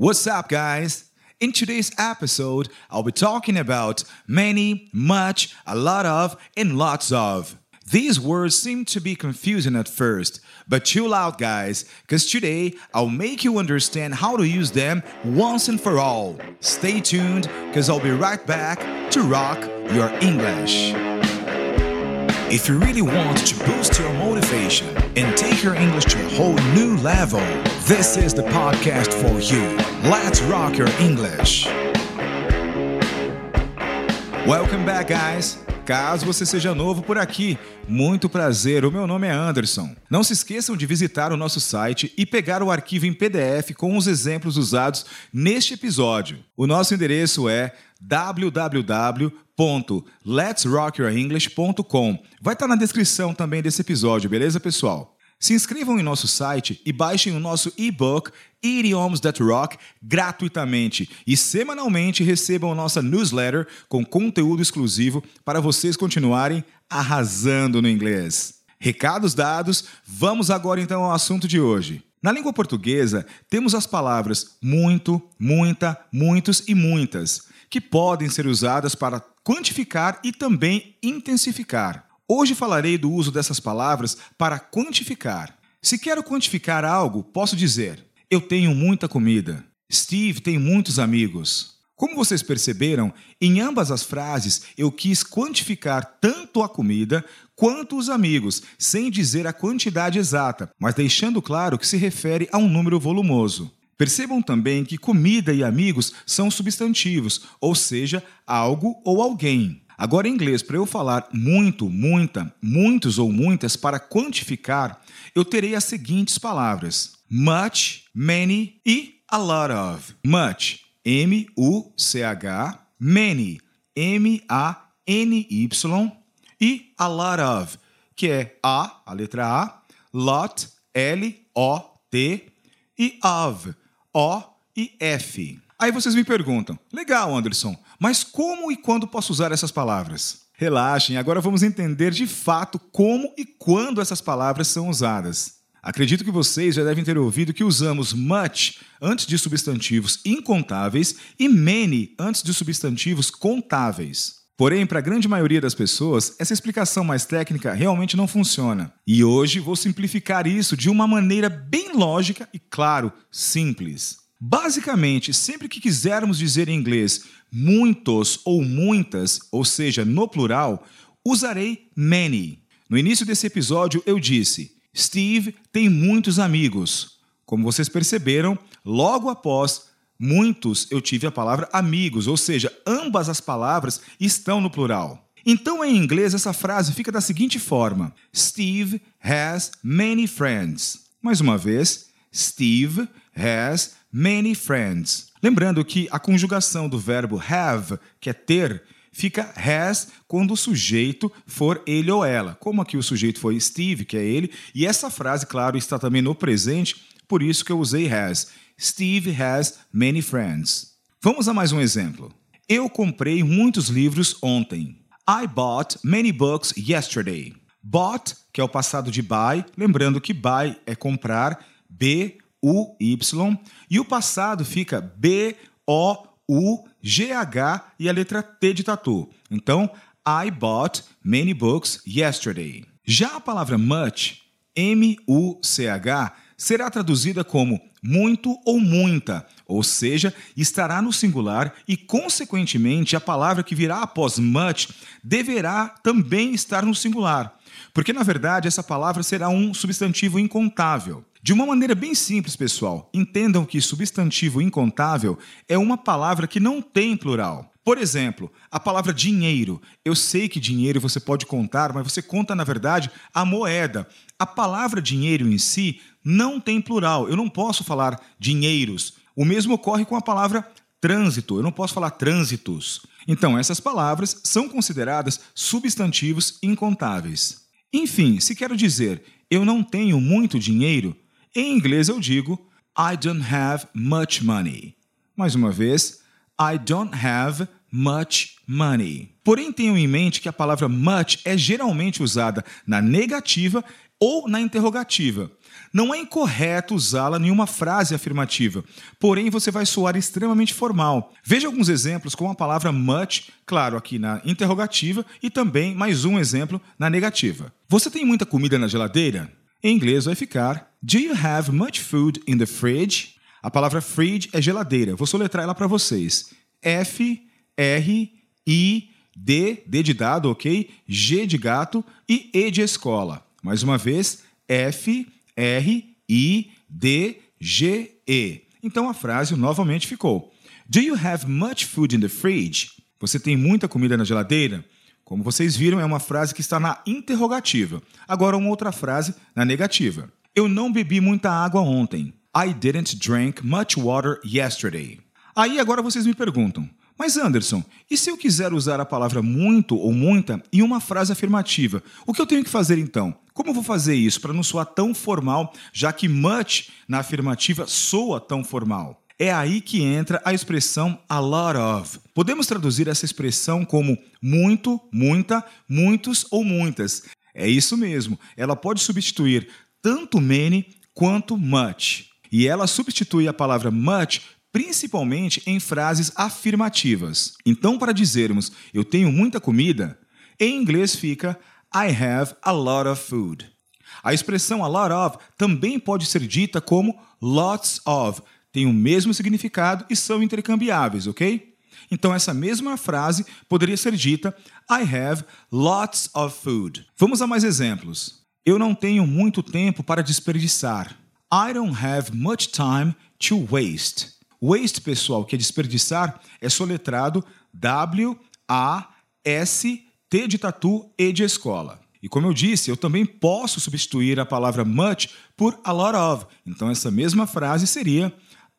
What's up, guys? In today's episode, I'll be talking about many, much, a lot of, and lots of. These words seem to be confusing at first, but chill out, guys, because today I'll make you understand how to use them once and for all. Stay tuned, because I'll be right back to rock your English. If you really want to boost your motivation and take your English to a whole new level, this is the podcast for you. Let's rock your English. Welcome back, guys. Caso você seja novo por aqui, muito prazer. O meu nome é Anderson. Não se esqueçam de visitar o nosso site e pegar o arquivo em PDF com os exemplos usados neste episódio. O nosso endereço é www.letsrockyourenglish.com. Vai estar na descrição também desse episódio, beleza, pessoal? Se inscrevam em nosso site e baixem o nosso e-book Idioms That Rock gratuitamente e semanalmente recebam nossa newsletter com conteúdo exclusivo para vocês continuarem arrasando no inglês. Recados dados, vamos agora então ao assunto de hoje. Na língua portuguesa, temos as palavras muito, muita, muitos e muitas, que podem ser usadas para quantificar e também intensificar. Hoje falarei do uso dessas palavras para quantificar. Se quero quantificar algo, posso dizer: Eu tenho muita comida. Steve tem muitos amigos. Como vocês perceberam, em ambas as frases eu quis quantificar tanto a comida quanto os amigos, sem dizer a quantidade exata, mas deixando claro que se refere a um número volumoso. Percebam também que comida e amigos são substantivos, ou seja, algo ou alguém. Agora, em inglês, para eu falar muito, muita, muitos ou muitas para quantificar, eu terei as seguintes palavras: much, many e a lot of. Much, M-U-C-H, many, M-A-N-Y e a lot of, que é A, a letra A, lot, L-O-T e of, O e F. Aí vocês me perguntam: legal, Anderson, mas como e quando posso usar essas palavras? Relaxem, agora vamos entender de fato como e quando essas palavras são usadas. Acredito que vocês já devem ter ouvido que usamos much antes de substantivos incontáveis e many antes de substantivos contáveis. Porém, para a grande maioria das pessoas, essa explicação mais técnica realmente não funciona. E hoje vou simplificar isso de uma maneira bem lógica e, claro, simples. Basicamente, sempre que quisermos dizer em inglês muitos ou muitas, ou seja, no plural, usarei many. No início desse episódio eu disse: Steve tem muitos amigos. Como vocês perceberam, logo após muitos eu tive a palavra amigos, ou seja, ambas as palavras estão no plural. Então, em inglês, essa frase fica da seguinte forma: Steve has many friends. Mais uma vez, Steve has many friends. Lembrando que a conjugação do verbo have, que é ter, fica has quando o sujeito for ele ou ela. Como aqui o sujeito foi Steve, que é ele, e essa frase, claro, está também no presente, por isso que eu usei has. Steve has many friends. Vamos a mais um exemplo. Eu comprei muitos livros ontem. I bought many books yesterday. Bought, que é o passado de buy, lembrando que buy é comprar, B U-Y, e o passado fica B-O-U-G-H e a letra T de tatu. Então, I bought many books yesterday. Já a palavra much, M-U-C-H, será traduzida como muito ou muita, ou seja, estará no singular e, consequentemente, a palavra que virá após much deverá também estar no singular, porque na verdade essa palavra será um substantivo incontável. De uma maneira bem simples, pessoal, entendam que substantivo incontável é uma palavra que não tem plural. Por exemplo, a palavra dinheiro. Eu sei que dinheiro você pode contar, mas você conta, na verdade, a moeda. A palavra dinheiro em si não tem plural. Eu não posso falar dinheiros. O mesmo ocorre com a palavra trânsito. Eu não posso falar trânsitos. Então, essas palavras são consideradas substantivos incontáveis. Enfim, se quero dizer eu não tenho muito dinheiro, em inglês eu digo I don't have much money. Mais uma vez, I don't have much money. Porém, tenham em mente que a palavra much é geralmente usada na negativa ou na interrogativa. Não é incorreto usá-la em uma frase afirmativa, porém você vai soar extremamente formal. Veja alguns exemplos com a palavra much, claro, aqui na interrogativa, e também mais um exemplo na negativa. Você tem muita comida na geladeira? Em inglês vai ficar Do you have much food in the fridge? A palavra fridge é geladeira. Vou soletrar ela para vocês. F R I D, D de dado, ok? G de gato e E de escola. Mais uma vez, F R I D G E. Então a frase novamente ficou: Do you have much food in the fridge? Você tem muita comida na geladeira? Como vocês viram, é uma frase que está na interrogativa. Agora uma outra frase na negativa. Eu não bebi muita água ontem. I didn't drink much water yesterday. Aí agora vocês me perguntam: mas Anderson, e se eu quiser usar a palavra muito ou muita em uma frase afirmativa? O que eu tenho que fazer então? Como eu vou fazer isso para não soar tão formal, já que much na afirmativa soa tão formal? É aí que entra a expressão a lot of. Podemos traduzir essa expressão como muito, muita, muitos ou muitas. É isso mesmo. Ela pode substituir tanto many quanto much. E ela substitui a palavra much principalmente em frases afirmativas. Então, para dizermos eu tenho muita comida, em inglês fica I have a lot of food. A expressão a lot of também pode ser dita como lots of, tem o mesmo significado e são intercambiáveis, ok? Então, essa mesma frase poderia ser dita I have lots of food. Vamos a mais exemplos. Eu não tenho muito tempo para desperdiçar. I don't have much time to waste. Waste, pessoal, que é desperdiçar, é soletrado W-A-S-T de tatu e de escola. E como eu disse, eu também posso substituir a palavra much por a lot of. Então essa mesma frase seria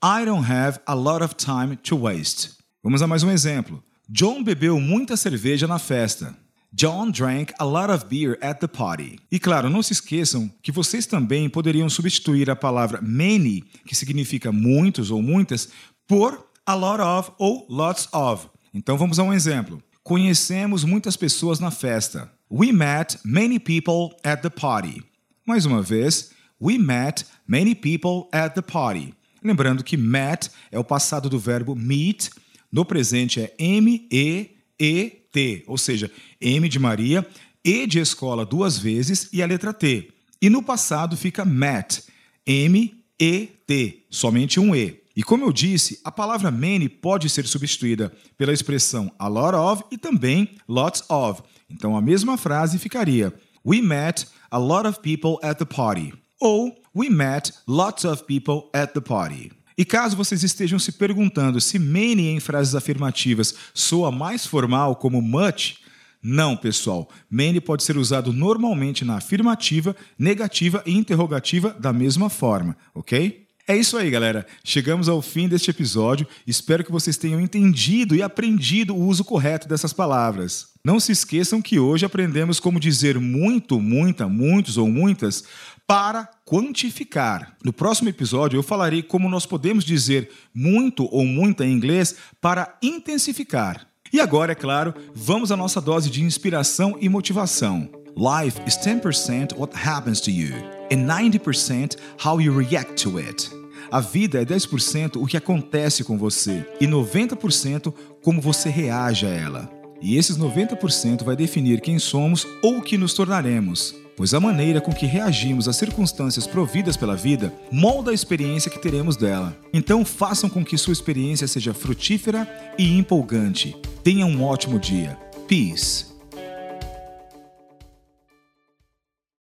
I don't have a lot of time to waste. Vamos a mais um exemplo. John bebeu muita cerveja na festa. John drank a lot of beer at the party. E claro, não se esqueçam que vocês também poderiam substituir a palavra many, que significa muitos ou muitas, por a lot of ou lots of. Então vamos a um exemplo. Conhecemos muitas pessoas na festa. We met many people at the party. Mais uma vez, we met many people at the party. Lembrando que met é o passado do verbo meet, no presente é M-E-E T, ou seja, M de Maria, E de escola duas vezes e a letra T. E no passado fica met, M-E-T, somente um E. E como eu disse, a palavra many pode ser substituída pela expressão a lot of e também lots of. Então a mesma frase ficaria: We met a lot of people at the party. Ou We met lots of people at the party. E caso vocês estejam se perguntando se many em frases afirmativas soa mais formal como much, não, pessoal. Many pode ser usado normalmente na afirmativa, negativa e interrogativa da mesma forma, ok? É isso aí, galera. Chegamos ao fim deste episódio. Espero que vocês tenham entendido e aprendido o uso correto dessas palavras. Não se esqueçam que hoje aprendemos como dizer muito, muita, muitos ou muitas para quantificar. No próximo episódio eu falarei como nós podemos dizer muito ou muita em inglês para intensificar. E agora, é claro, vamos à nossa dose de inspiração e motivação. Life is 10% what happens to you and 90% how you react to it. A vida é 10% o que acontece com você e 90% como você reage a ela. E esses 90% vai definir quem somos ou o que nos tornaremos pois a maneira com que reagimos às circunstâncias providas pela vida molda a experiência que teremos dela. Então façam com que sua experiência seja frutífera e empolgante. Tenha um ótimo dia. Peace.